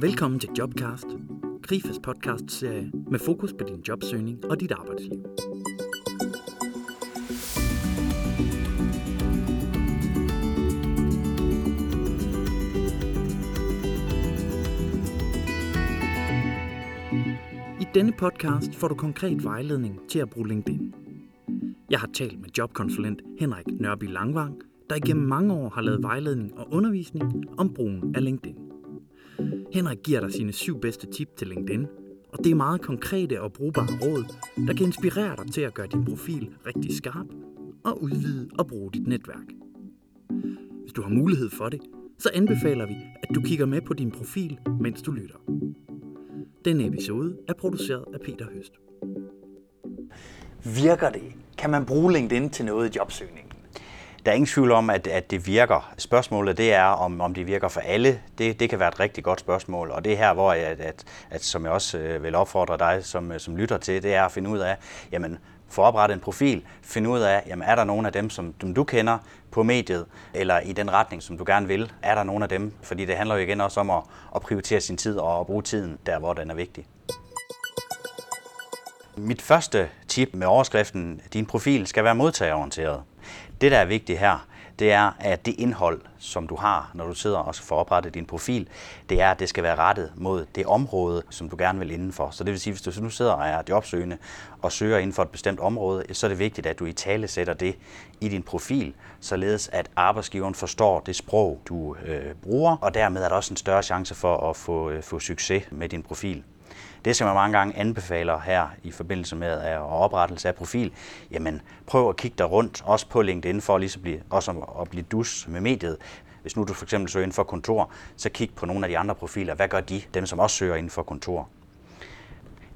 Velkommen til Jobcast, Grifas podcast-serie med fokus på din jobsøgning og dit arbejdsliv. I denne podcast får du konkret vejledning til at bruge LinkedIn. Jeg har talt med jobkonsulent Henrik Nørby Langvang, der igennem mange år har lavet vejledning og undervisning om brugen af LinkedIn. Henrik giver dig sine syv bedste tip til LinkedIn, og det er meget konkrete og brugbare råd, der kan inspirere dig til at gøre din profil rigtig skarp og udvide og bruge dit netværk. Hvis du har mulighed for det, så anbefaler vi, at du kigger med på din profil, mens du lytter. Denne episode er produceret af Peter Høst. Virker det? Kan man bruge LinkedIn til noget i jobsøgning? Der er ingen tvivl om, at, at det virker. Spørgsmålet det er, om, om det virker for alle. Det, det kan være et rigtig godt spørgsmål, og det er her, hvor jeg, at, at, at, som jeg også øh, vil opfordre dig, som, øh, som lytter til, det er at finde ud af, jamen, få oprettet en profil, finde ud af, jamen, er der nogen af dem, som, dem du kender på mediet, eller i den retning, som du gerne vil, er der nogen af dem? Fordi det handler jo igen også om at, at prioritere sin tid og at bruge tiden der, hvor den er vigtig. Mit første tip med overskriften, din profil skal være modtagerorienteret. Det, der er vigtigt her, det er, at det indhold, som du har, når du sidder og får oprettet din profil, det er, at det skal være rettet mod det område, som du gerne vil indenfor. Så det vil sige, hvis du nu sidder og er jobsøgende og søger inden for et bestemt område, så er det vigtigt, at du i tale sætter det i din profil, således at arbejdsgiveren forstår det sprog, du øh, bruger, og dermed er der også en større chance for at få, øh, få succes med din profil. Det, som jeg mange gange anbefaler her i forbindelse med at oprettelse af profil, jamen prøv at kigge dig rundt, også på LinkedIn, for lige så blive, også at blive dus med mediet. Hvis nu du for eksempel søger inden for kontor, så kig på nogle af de andre profiler. Hvad gør de, dem som også søger inden for kontor?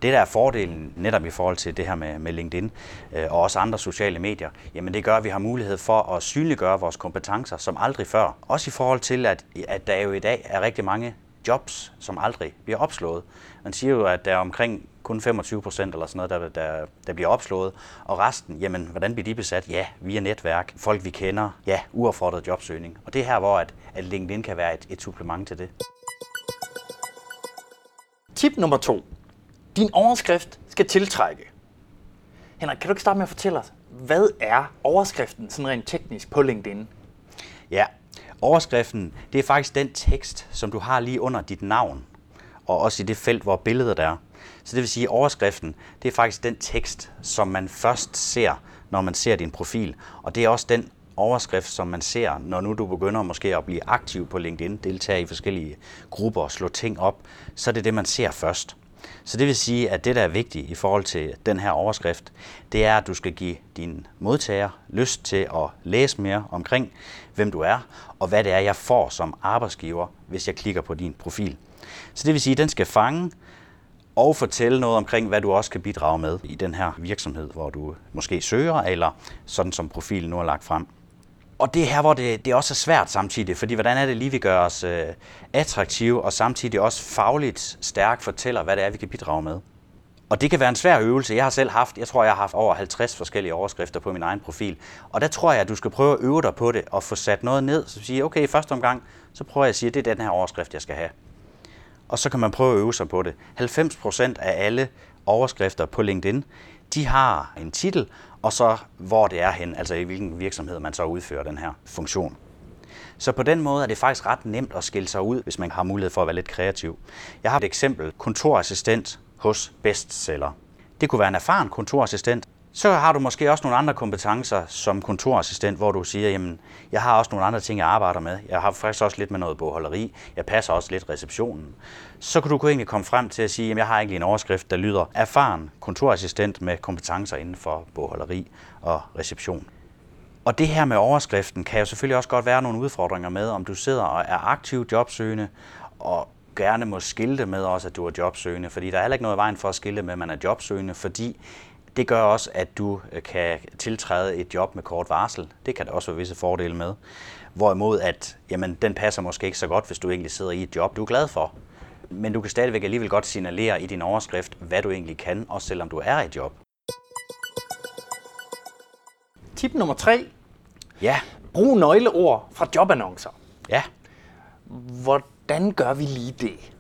Det, der er fordelen netop i forhold til det her med, med LinkedIn øh, og også andre sociale medier, jamen det gør, at vi har mulighed for at synliggøre vores kompetencer som aldrig før. Også i forhold til, at, at der jo i dag er rigtig mange jobs, som aldrig bliver opslået. Man siger jo, at der er omkring kun 25 procent eller sådan noget, der, der, der bliver opslået, og resten, jamen, hvordan bliver de besat? Ja, via netværk, folk vi kender, ja, uaffordret jobsøgning. Og det er her, hvor at, at LinkedIn kan være et, et supplement til det. Tip nummer to. Din overskrift skal tiltrække. Henrik, kan du ikke starte med at fortælle os, hvad er overskriften sådan rent teknisk på LinkedIn? Ja, Overskriften, det er faktisk den tekst, som du har lige under dit navn, og også i det felt, hvor billedet er. Så det vil sige, at overskriften, det er faktisk den tekst, som man først ser, når man ser din profil. Og det er også den overskrift, som man ser, når nu du begynder måske at blive aktiv på LinkedIn, deltage i forskellige grupper og slå ting op, så er det det, man ser først. Så det vil sige, at det, der er vigtigt i forhold til den her overskrift, det er, at du skal give din modtager lyst til at læse mere omkring, hvem du er, og hvad det er, jeg får som arbejdsgiver, hvis jeg klikker på din profil. Så det vil sige, at den skal fange og fortælle noget omkring, hvad du også kan bidrage med i den her virksomhed, hvor du måske søger, eller sådan som profilen nu er lagt frem. Og det er her, hvor det, det også er svært samtidig, fordi hvordan er det lige, vi gør os øh, attraktive, og samtidig også fagligt stærkt fortæller, hvad det er, vi kan bidrage med. Og det kan være en svær øvelse. Jeg har selv haft, jeg tror, jeg har haft over 50 forskellige overskrifter på min egen profil. Og der tror jeg, at du skal prøve at øve dig på det og få sat noget ned. Så siger, okay, i første omgang, så prøver jeg at sige, at det er den her overskrift, jeg skal have. Og så kan man prøve at øve sig på det. 90% af alle overskrifter på LinkedIn, de har en titel, og så hvor det er hen, altså i hvilken virksomhed man så udfører den her funktion. Så på den måde er det faktisk ret nemt at skille sig ud, hvis man har mulighed for at være lidt kreativ. Jeg har et eksempel, kontorassistent hos bestseller. Det kunne være en erfaren kontorassistent. Så har du måske også nogle andre kompetencer som kontorassistent, hvor du siger, jamen, jeg har også nogle andre ting, jeg arbejder med. Jeg har faktisk også lidt med noget bogholderi. Jeg passer også lidt receptionen. Så kan du egentlig komme frem til at sige, jamen, jeg har egentlig en overskrift, der lyder erfaren kontorassistent med kompetencer inden for bogholderi og reception. Og det her med overskriften kan jo selvfølgelig også godt være nogle udfordringer med, om du sidder og er aktiv jobsøgende, og gerne må skilte med også, at du er jobsøgende, fordi der er heller ikke noget i vejen for at skilte med, at man er jobsøgende, fordi det gør også, at du øh, kan tiltræde et job med kort varsel. Det kan der også være visse fordele med. Hvorimod at jamen, den passer måske ikke så godt, hvis du egentlig sidder i et job, du er glad for. Men du kan stadigvæk alligevel godt signalere i din overskrift, hvad du egentlig kan, også selvom du er i et job. Tip nummer tre. Ja. Brug nøgleord fra jobannoncer. Ja. Hvordan gør vi lige det?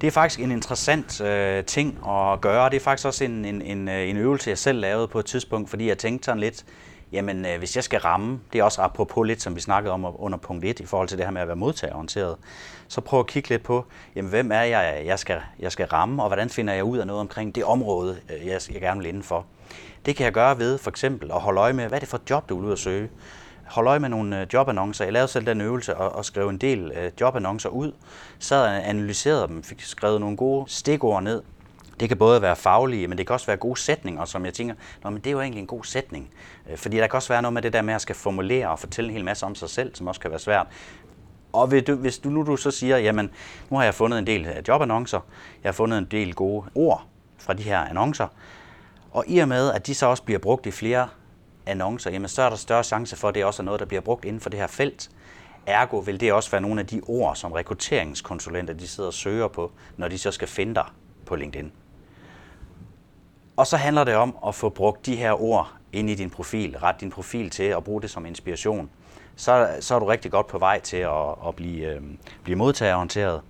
Det er faktisk en interessant øh, ting at gøre. Det er faktisk også en, en, en, øh, en øvelse, jeg selv lavede på et tidspunkt, fordi jeg tænkte sådan lidt, jamen øh, hvis jeg skal ramme, det er også apropos lidt, som vi snakkede om under punkt 1, i forhold til det her med at være modtagerorienteret, så prøv at kigge lidt på, jamen hvem er jeg, jeg skal, jeg skal ramme, og hvordan finder jeg ud af noget omkring det område, øh, jeg, jeg gerne vil indenfor. Det kan jeg gøre ved for eksempel at holde øje med, hvad er det for et job, du vil ud og søge holde øje med nogle øh, jobannoncer. Jeg lavede selv den øvelse og, og skrev en del øh, jobannoncer ud. Sad og analyserede dem, fik skrevet nogle gode stikord ned. Det kan både være faglige, men det kan også være gode sætninger, som jeg tænker, Nå, men det er jo egentlig en god sætning. Øh, fordi der kan også være noget med det der med at skal formulere og fortælle en hel masse om sig selv, som også kan være svært. Og hvis du nu du så siger, jamen nu har jeg fundet en del øh, jobannoncer, jeg har fundet en del gode ord fra de her annoncer, og i og med, at de så også bliver brugt i flere annoncer, jamen så er der større chance for, at det også er noget, der bliver brugt inden for det her felt. Ergo vil det også være nogle af de ord, som rekrutteringskonsulenter de sidder og søger på, når de så skal finde dig på LinkedIn. Og så handler det om at få brugt de her ord ind i din profil, ret din profil til at bruge det som inspiration. Så, så er du rigtig godt på vej til at, at blive, øh, blive modtagerorienteret.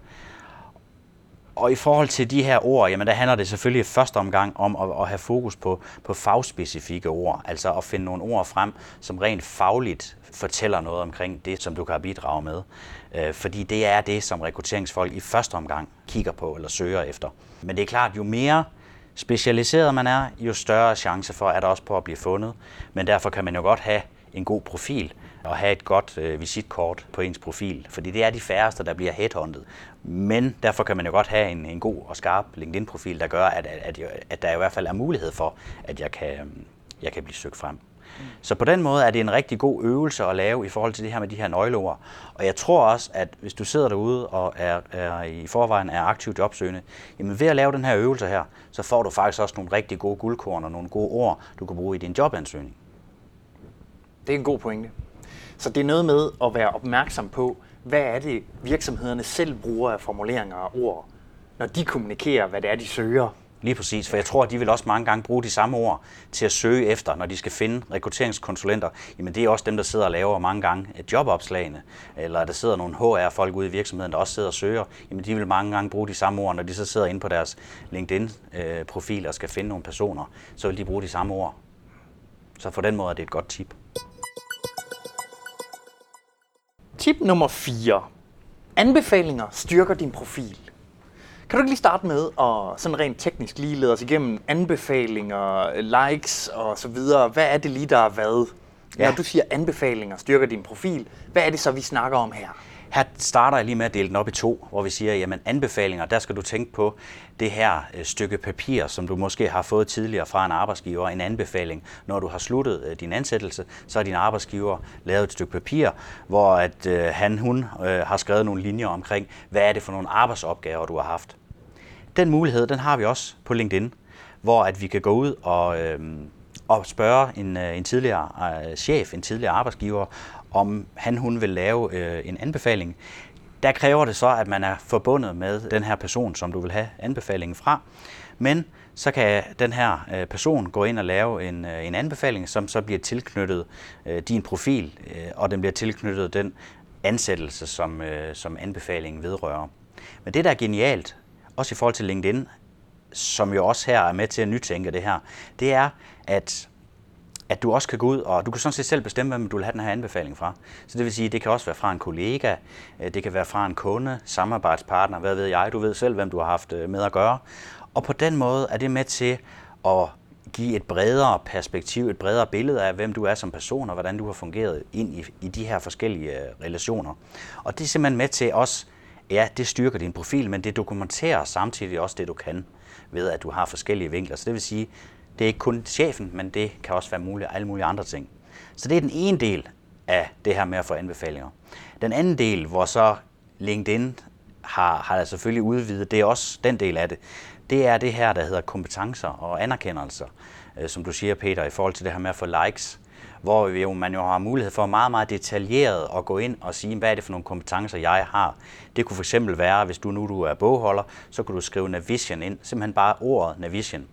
Og i forhold til de her ord, jamen der handler det selvfølgelig i første omgang om at, at have fokus på, på fagspecifikke ord, altså at finde nogle ord frem, som rent fagligt fortæller noget omkring det, som du kan bidrage med. Øh, fordi det er det, som rekrutteringsfolk i første omgang kigger på eller søger efter. Men det er klart, jo mere specialiseret man er, jo større chance for at der også på at blive fundet. Men derfor kan man jo godt have en god profil at have et godt øh, visitkort på ens profil, fordi det er de færreste, der bliver headhunted. Men derfor kan man jo godt have en, en god og skarp LinkedIn-profil, der gør, at, at, at, at der i hvert fald er mulighed for, at jeg kan, øh, jeg kan blive søgt frem. Så på den måde er det en rigtig god øvelse at lave i forhold til det her med de her nøgleord. Og jeg tror også, at hvis du sidder derude og er, er i forvejen er aktiv jobsøgende, jamen ved at lave den her øvelse her, så får du faktisk også nogle rigtig gode guldkorn og nogle gode ord, du kan bruge i din jobansøgning. Det er en god pointe. Så det er noget med at være opmærksom på, hvad er det virksomhederne selv bruger af formuleringer og ord, når de kommunikerer, hvad det er, de søger. Lige præcis, for jeg tror, at de vil også mange gange bruge de samme ord til at søge efter, når de skal finde rekrutteringskonsulenter. Jamen det er også dem, der sidder og laver mange gange jobopslagene, eller der sidder nogle HR-folk ude i virksomheden, der også sidder og søger. Jamen de vil mange gange bruge de samme ord, når de så sidder inde på deres LinkedIn-profil og skal finde nogle personer, så vil de bruge de samme ord. Så på den måde er det et godt tip. Tip nummer 4. Anbefalinger styrker din profil. Kan du ikke lige starte med at sådan rent teknisk lige lede os igennem anbefalinger, likes og så videre. Hvad er det lige, der er hvad? Ja. Når du siger anbefalinger styrker din profil, hvad er det så, vi snakker om her? Her starter jeg lige med at dele den op i to, hvor vi siger, jamen anbefalinger, der skal du tænke på det her øh, stykke papir, som du måske har fået tidligere fra en arbejdsgiver, en anbefaling. Når du har sluttet øh, din ansættelse, så har din arbejdsgiver lavet et stykke papir, hvor at øh, han, hun har skrevet nogle linjer omkring, hvad er det for nogle arbejdsopgaver, du har haft. Den mulighed, den har vi også på LinkedIn, hvor at vi kan gå ud og, øh, og spørge en, øh, en tidligere øh, chef, en tidligere arbejdsgiver, om han hun vil lave øh, en anbefaling. Der kræver det så, at man er forbundet med den her person, som du vil have anbefalingen fra. Men så kan den her øh, person gå ind og lave en, en anbefaling, som så bliver tilknyttet øh, din profil, øh, og den bliver tilknyttet den ansættelse, som, øh, som anbefalingen vedrører. Men det, der er genialt, også i forhold til LinkedIn, som jo også her er med til at nytænke det her, det er, at at du også kan gå ud, og du kan sådan set selv bestemme, hvem du vil have den her anbefaling fra. Så det vil sige, det kan også være fra en kollega, øh, det kan være fra en kunde, samarbejdspartner, hvad ved jeg, du ved selv, hvem du har haft øh, med at gøre. Og på den måde er det med til at give et bredere perspektiv, et bredere billede af, hvem du er som person, og hvordan du har fungeret ind i, i de her forskellige øh, relationer. Og det er simpelthen med til også, ja, det styrker din profil, men det dokumenterer samtidig også det, du kan, ved at du har forskellige vinkler. Så det vil sige, det er ikke kun chefen, men det kan også være muligt alle mulige andre ting. Så det er den ene del af det her med at få anbefalinger. Den anden del, hvor så LinkedIn har, har selvfølgelig udvidet, det er også den del af det, det er det her, der hedder kompetencer og anerkendelser, øh, som du siger, Peter, i forhold til det her med at få likes, hvor jo, man jo har mulighed for meget, meget detaljeret at gå ind og sige, hvad er det for nogle kompetencer, jeg har. Det kunne fx være, hvis du nu du er bogholder, så kunne du skrive Navision ind, simpelthen bare ordet Navision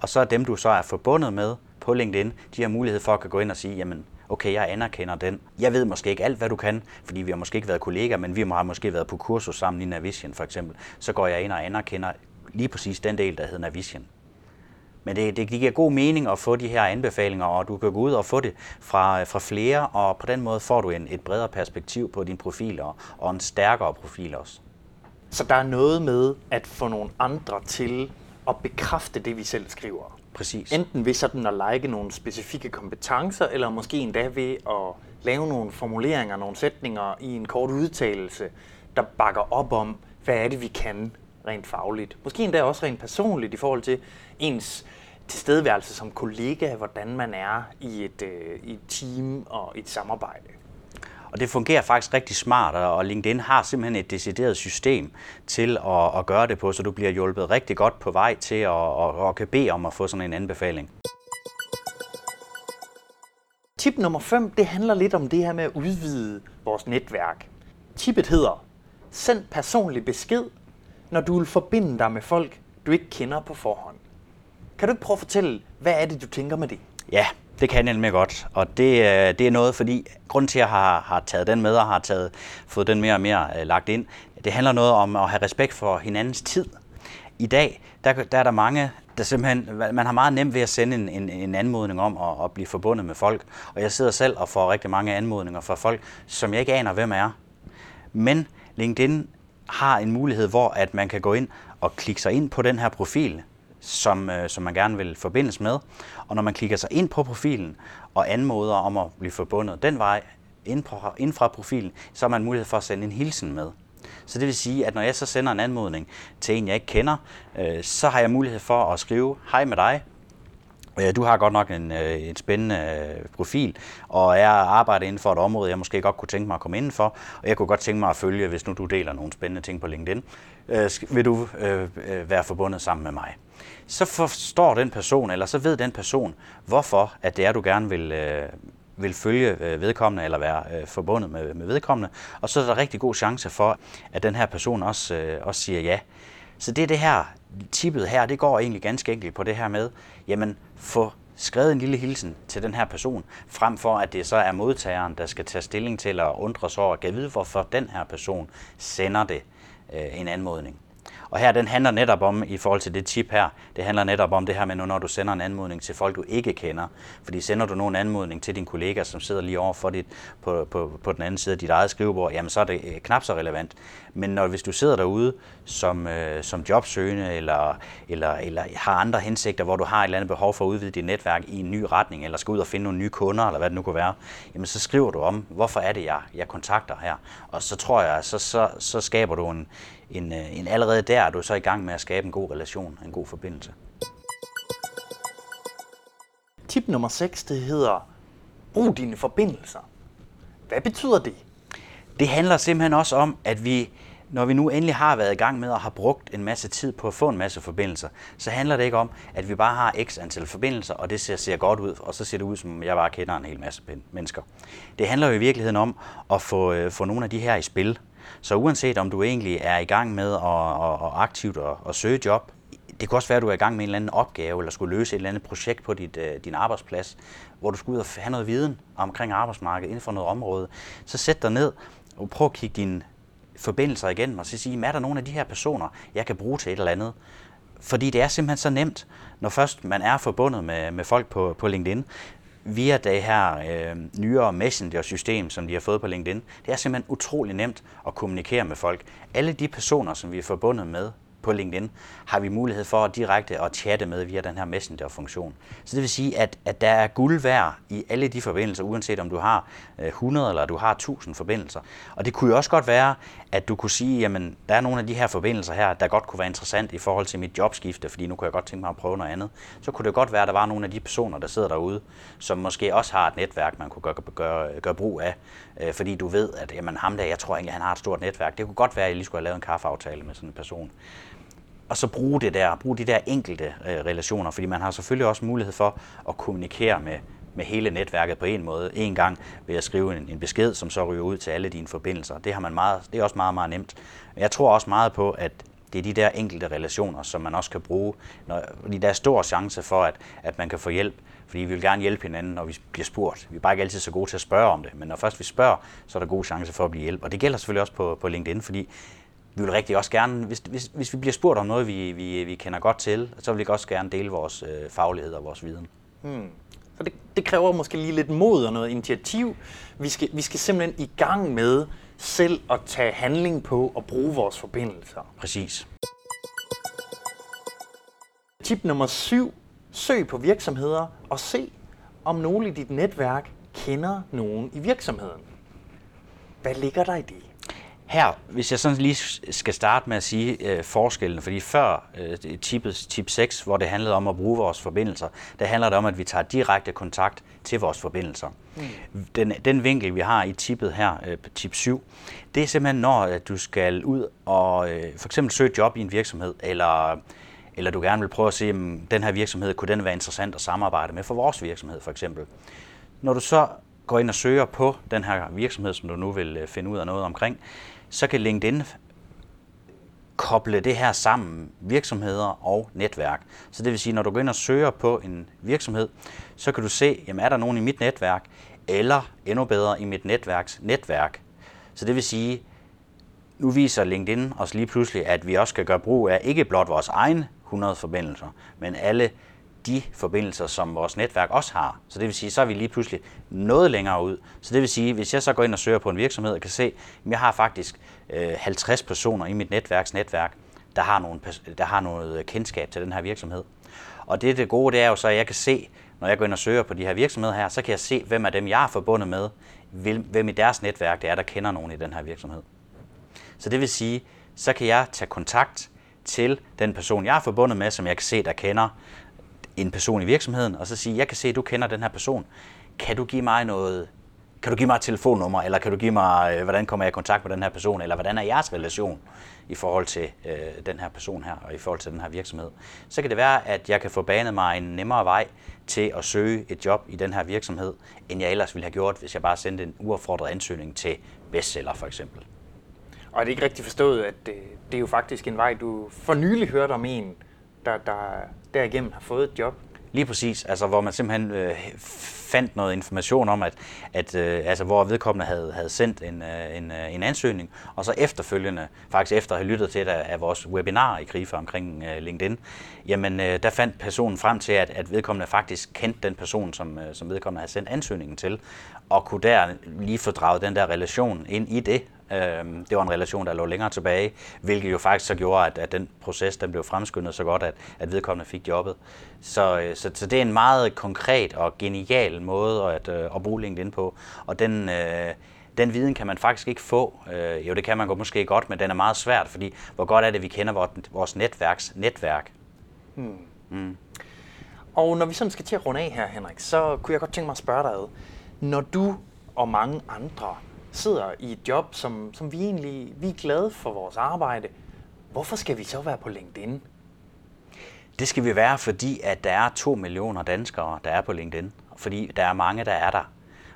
og så er dem, du så er forbundet med på LinkedIn, de har mulighed for at gå ind og sige, jamen, okay, jeg anerkender den. Jeg ved måske ikke alt, hvad du kan, fordi vi har måske ikke været kollegaer, men vi har måske været på kursus sammen i Navision for eksempel. Så går jeg ind og anerkender lige præcis den del, der hedder Navision. Men det, det giver god mening at få de her anbefalinger, og du kan gå ud og få det fra, fra flere, og på den måde får du en, et bredere perspektiv på din profil, og, og en stærkere profil også. Så der er noget med at få nogle andre til at bekræfte det, vi selv skriver. Præcis. Enten ved sådan at like nogle specifikke kompetencer, eller måske endda ved at lave nogle formuleringer, nogle sætninger i en kort udtalelse, der bakker op om, hvad er det, vi kan rent fagligt. Måske endda også rent personligt i forhold til ens tilstedeværelse som kollega, hvordan man er i et, øh, i et team og et samarbejde. Og det fungerer faktisk rigtig smart, og LinkedIn har simpelthen et decideret system til at, at gøre det på, så du bliver hjulpet rigtig godt på vej til at, at, at kan bede om at få sådan en anbefaling. Tip nummer 5, det handler lidt om det her med at udvide vores netværk. Tippet hedder, send personlig besked, når du vil forbinde dig med folk, du ikke kender på forhånd. Kan du ikke prøve at fortælle, hvad er det, du tænker med det? Ja, det kan jeg nemlig godt, og det, øh, det er noget, fordi grund til, at jeg har, har taget den med og har taget, fået den mere og mere øh, lagt ind, det handler noget om at have respekt for hinandens tid. I dag, der, der er der mange, der simpelthen, man har meget nemt ved at sende en, en, en anmodning om at, at blive forbundet med folk, og jeg sidder selv og får rigtig mange anmodninger fra folk, som jeg ikke aner, hvem er. Men LinkedIn har en mulighed, hvor at man kan gå ind og klikke sig ind på den her profil, som, øh, som man gerne vil forbindes med. Og når man klikker sig ind på profilen og anmoder om at blive forbundet den vej ind, på, ind fra profilen, så har man mulighed for at sende en hilsen med. Så det vil sige, at når jeg så sender en anmodning til en, jeg ikke kender, øh, så har jeg mulighed for at skrive, hej med dig, Øh, du har godt nok en, øh, en spændende øh, profil, og jeg arbejder inden for et område, jeg måske godt kunne tænke mig at komme indenfor, og jeg kunne godt tænke mig at følge, hvis nu du deler nogle spændende ting på LinkedIn, vil du være forbundet sammen med mig så forstår den person, eller så ved den person, hvorfor at det er, du gerne vil, øh, vil følge vedkommende eller være øh, forbundet med, med vedkommende. Og så er der rigtig god chance for, at den her person også, øh, også siger ja. Så det er det her, tippet her, det går egentlig ganske enkelt på det her med, jamen få skrevet en lille hilsen til den her person, frem for at det så er modtageren, der skal tage stilling til at undre sig over, at vide, hvorfor den her person sender det øh, en anmodning. Og her den handler netop om, i forhold til det tip her, det handler netop om det her med, når du sender en anmodning til folk, du ikke kender. Fordi sender du nogen anmodning til din kollega, som sidder lige over for dit, på, på, på den anden side af dit eget skrivebord, jamen så er det øh, knap så relevant. Men når, hvis du sidder derude som, øh, som jobsøgende, eller, eller, eller har andre hensigter, hvor du har et eller andet behov for at udvide dit netværk i en ny retning, eller skal ud og finde nogle nye kunder, eller hvad det nu kunne være, jamen så skriver du om, hvorfor er det, jeg, jeg kontakter her. Og så tror jeg, så, så, så skaber du en, en, øh, en allerede der er du så i gang med at skabe en god relation, en god forbindelse. Tip nummer 6, det hedder, brug dine forbindelser. Hvad betyder det? Det handler simpelthen også om, at vi, når vi nu endelig har været i gang med at have brugt en masse tid på at få en masse forbindelser, så handler det ikke om, at vi bare har x antal forbindelser, og det ser, ser godt ud, og så ser det ud, som jeg bare kender en hel masse mennesker. Det handler jo i virkeligheden om at få, øh, få nogle af de her i spil. Så uanset om du egentlig er i gang med at, at, at aktivt at, at søge job, det kan også være, at du er i gang med en eller anden opgave, eller skulle løse et eller andet projekt på dit, øh, din arbejdsplads, hvor du skal ud og have noget viden omkring arbejdsmarkedet inden for noget område. Så sæt dig ned og prøv at kigge dine forbindelser igen, og så sige, er der nogle af de her personer, jeg kan bruge til et eller andet? Fordi det er simpelthen så nemt, når først man er forbundet med, med folk på, på LinkedIn, via det her øh, nyere messenger-system, som de har fået på LinkedIn. Det er simpelthen utrolig nemt at kommunikere med folk. Alle de personer, som vi er forbundet med på LinkedIn, har vi mulighed for at direkte at chatte med via den her Messenger-funktion. Så det vil sige, at, at der er guld værd i alle de forbindelser, uanset om du har øh, 100 eller du har 1000 forbindelser. Og det kunne jo også godt være, at du kunne sige, jamen der er nogle af de her forbindelser her, der godt kunne være interessant i forhold til mit jobskifte, fordi nu kunne jeg godt tænke mig at prøve noget andet. Så kunne det godt være, at der var nogle af de personer, der sidder derude, som måske også har et netværk, man kunne gøre, gøre, gøre brug af, øh, fordi du ved, at jamen, ham der, jeg tror egentlig, han har et stort netværk. Det kunne godt være, at jeg lige skulle have lavet en kaffeaftale med sådan en person og så bruge det der, bruge de der enkelte øh, relationer, fordi man har selvfølgelig også mulighed for at kommunikere med, med hele netværket på en måde, en gang ved at skrive en, en besked, som så ryger ud til alle dine forbindelser. Det, har man meget, det er også meget, meget nemt. Jeg tror også meget på, at Det er de der enkelte relationer, som man også kan bruge, når, fordi der er stor chance for, at, at man kan få hjælp, fordi vi vil gerne hjælpe hinanden, når vi bliver spurgt. Vi er bare ikke altid så gode til at spørge om det, men når først vi spørger, så er der god chance for at blive hjælp. Og det gælder selvfølgelig også på, på LinkedIn, fordi vi vil rigtig også gerne, hvis, hvis, hvis vi bliver spurgt om noget, vi, vi, vi kender godt til, så vil vi også gerne dele vores øh, faglighed og vores viden. Hmm. Så det, det kræver måske lige lidt mod og noget initiativ. Vi skal, vi skal simpelthen i gang med selv at tage handling på og bruge vores forbindelser. Præcis. Tip nummer 7. Søg på virksomheder og se, om nogen i dit netværk kender nogen i virksomheden. Hvad ligger der i det? Her, hvis jeg sådan lige skal starte med at sige øh, forskellen, fordi før øh, tipet, tip 6, hvor det handlede om at bruge vores forbindelser, der handler det om, at vi tager direkte kontakt til vores forbindelser. Mm. Den, den vinkel, vi har i tippet her, øh, tip 7, det er simpelthen, når at du skal ud og øh, for eksempel søge job i en virksomhed, eller, eller du gerne vil prøve at se, om den her virksomhed, kunne den være interessant at samarbejde med for vores virksomhed for eksempel. Når du så går ind og søger på den her virksomhed, som du nu vil øh, finde ud af noget omkring, så kan LinkedIn koble det her sammen, virksomheder og netværk. Så det vil sige, når du går ind og søger på en virksomhed, så kan du se, jamen er der nogen i mit netværk, eller endnu bedre i mit netværks netværk. Så det vil sige, nu viser LinkedIn os lige pludselig, at vi også skal gøre brug af ikke blot vores egne 100 forbindelser, men alle de forbindelser, som vores netværk også har. Så det vil sige, så er vi lige pludselig noget længere ud. Så det vil sige, hvis jeg så går ind og søger på en virksomhed og kan se, at jeg har faktisk øh, 50 personer i mit netværks netværk, der har, nogle, der har noget kendskab til den her virksomhed. Og det, det gode, det er jo så, at jeg kan se, når jeg går ind og søger på de her virksomheder her, så kan jeg se, hvem af dem, jeg er forbundet med, hvem i deres netværk det er, der kender nogen i den her virksomhed. Så det vil sige, så kan jeg tage kontakt til den person, jeg er forbundet med, som jeg kan se, der kender en person i virksomheden, og så sige, jeg kan se, at du kender den her person. Kan du give mig noget, kan du give mig et telefonnummer, eller kan du give mig, øh, hvordan kommer jeg i kontakt med den her person, eller hvordan er jeres relation i forhold til øh, den her person her, og i forhold til den her virksomhed. Så kan det være, at jeg kan få banet mig en nemmere vej til at søge et job i den her virksomhed, end jeg ellers ville have gjort, hvis jeg bare sendte en uaffordret ansøgning til bestseller for eksempel. Og er det ikke rigtigt forstået, at det, det er jo faktisk en vej, du for nylig hørte om en, der, der derigennem har fået et job. Lige præcis, altså hvor man simpelthen øh, fandt noget information om, at, at øh, altså, hvor vedkommende havde, havde sendt en, øh, en, øh, en ansøgning, og så efterfølgende, faktisk efter at have lyttet til et af vores webinarer i Grifa omkring øh, LinkedIn, jamen øh, der fandt personen frem til, at, at vedkommende faktisk kendte den person, som, øh, som vedkommende havde sendt ansøgningen til, og kunne der lige få draget den der relation ind i det, Øhm, det var en relation, der lå længere tilbage, hvilket jo faktisk så gjorde, at, at den proces den blev fremskyndet så godt, at, at vedkommende fik jobbet. Så, øh, så, så det er en meget konkret og genial måde at, øh, at bruge LinkedIn på. Og den, øh, den viden kan man faktisk ikke få. jo, det kan man godt, måske godt, men den er meget svært, fordi hvor godt er det, at vi kender vores, netværks netværk. Hmm. Mm. Og når vi sådan skal til at runde af her, Henrik, så kunne jeg godt tænke mig at spørge dig. Når du og mange andre sidder i et job, som, som vi egentlig vi er glade for vores arbejde, hvorfor skal vi så være på LinkedIn? Det skal vi være, fordi at der er to millioner danskere, der er på LinkedIn. Fordi der er mange, der er der.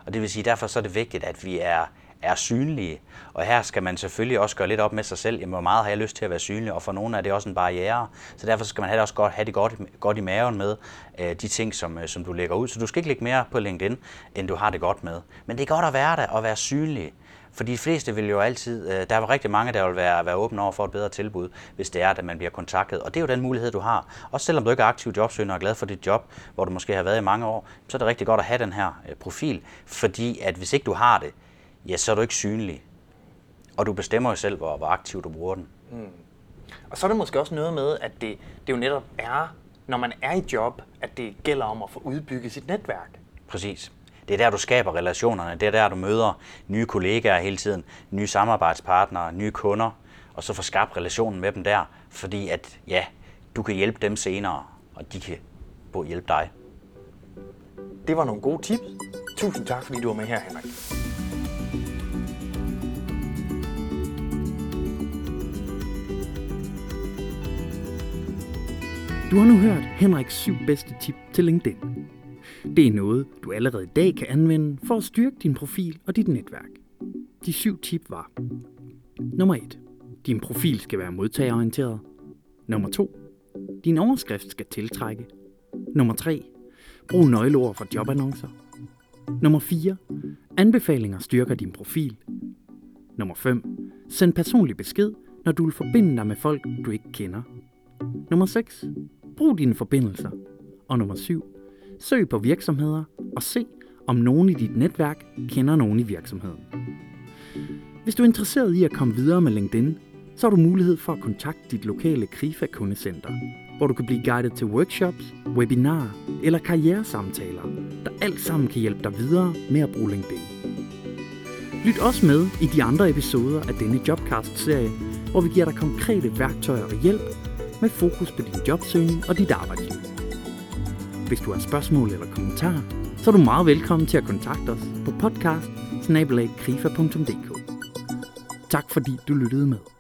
Og det vil sige, derfor så er det vigtigt, at vi er er synlige. Og her skal man selvfølgelig også gøre lidt op med sig selv, jamen, hvor meget har jeg lyst til at være synlig, og for nogle er det også en barriere. Så derfor skal man have det også godt, have det godt, godt i maven med øh, de ting, som, øh, som du lægger ud. Så du skal ikke lægge mere på LinkedIn, end du har det godt med. Men det er godt at være der og være synlig. For de fleste vil jo altid, øh, der er rigtig mange, der vil være, være åbne over for et bedre tilbud, hvis det er, at man bliver kontaktet. Og det er jo den mulighed, du har. Også selvom du ikke er aktiv jobsøgende og er glad for dit job, hvor du måske har været i mange år, så er det rigtig godt at have den her øh, profil. Fordi at hvis ikke du har det, ja, så er du ikke synlig. Og du bestemmer jo selv, hvor, hvor aktiv du bruger den. Mm. Og så er det måske også noget med, at det, det jo netop er, når man er i job, at det gælder om at få udbygget sit netværk. Præcis. Det er der, du skaber relationerne. Det er der, du møder nye kollegaer hele tiden, nye samarbejdspartnere, nye kunder, og så få skabt relationen med dem der, fordi at, ja, du kan hjælpe dem senere, og de kan hjælpe dig. Det var nogle gode tips. Tusind tak, fordi du var med her, Henrik. Du har nu hørt Henriks syv bedste tip til LinkedIn. Det er noget, du allerede i dag kan anvende for at styrke din profil og dit netværk. De syv tip var Nummer 1. Din profil skal være modtagerorienteret. Nummer 2. Din overskrift skal tiltrække. Nummer 3. Brug nøgleord for jobannoncer. Nummer 4. Anbefalinger styrker din profil. Nummer 5. Send personlig besked, når du vil forbinde dig med folk, du ikke kender. Nummer 6. Brug dine forbindelser. Og nummer 7. Søg på virksomheder og se, om nogen i dit netværk kender nogen i virksomheden. Hvis du er interesseret i at komme videre med LinkedIn, så har du mulighed for at kontakte dit lokale KRIFA-kundecenter, hvor du kan blive guidet til workshops, webinarer eller karrieresamtaler, der alt sammen kan hjælpe dig videre med at bruge LinkedIn. Lyt også med i de andre episoder af denne Jobcast-serie, hvor vi giver dig konkrete værktøjer og hjælp med fokus på din jobsøgning og dit arbejdsliv. Hvis du har spørgsmål eller kommentarer, så er du meget velkommen til at kontakte os på podcast Tak fordi du lyttede med.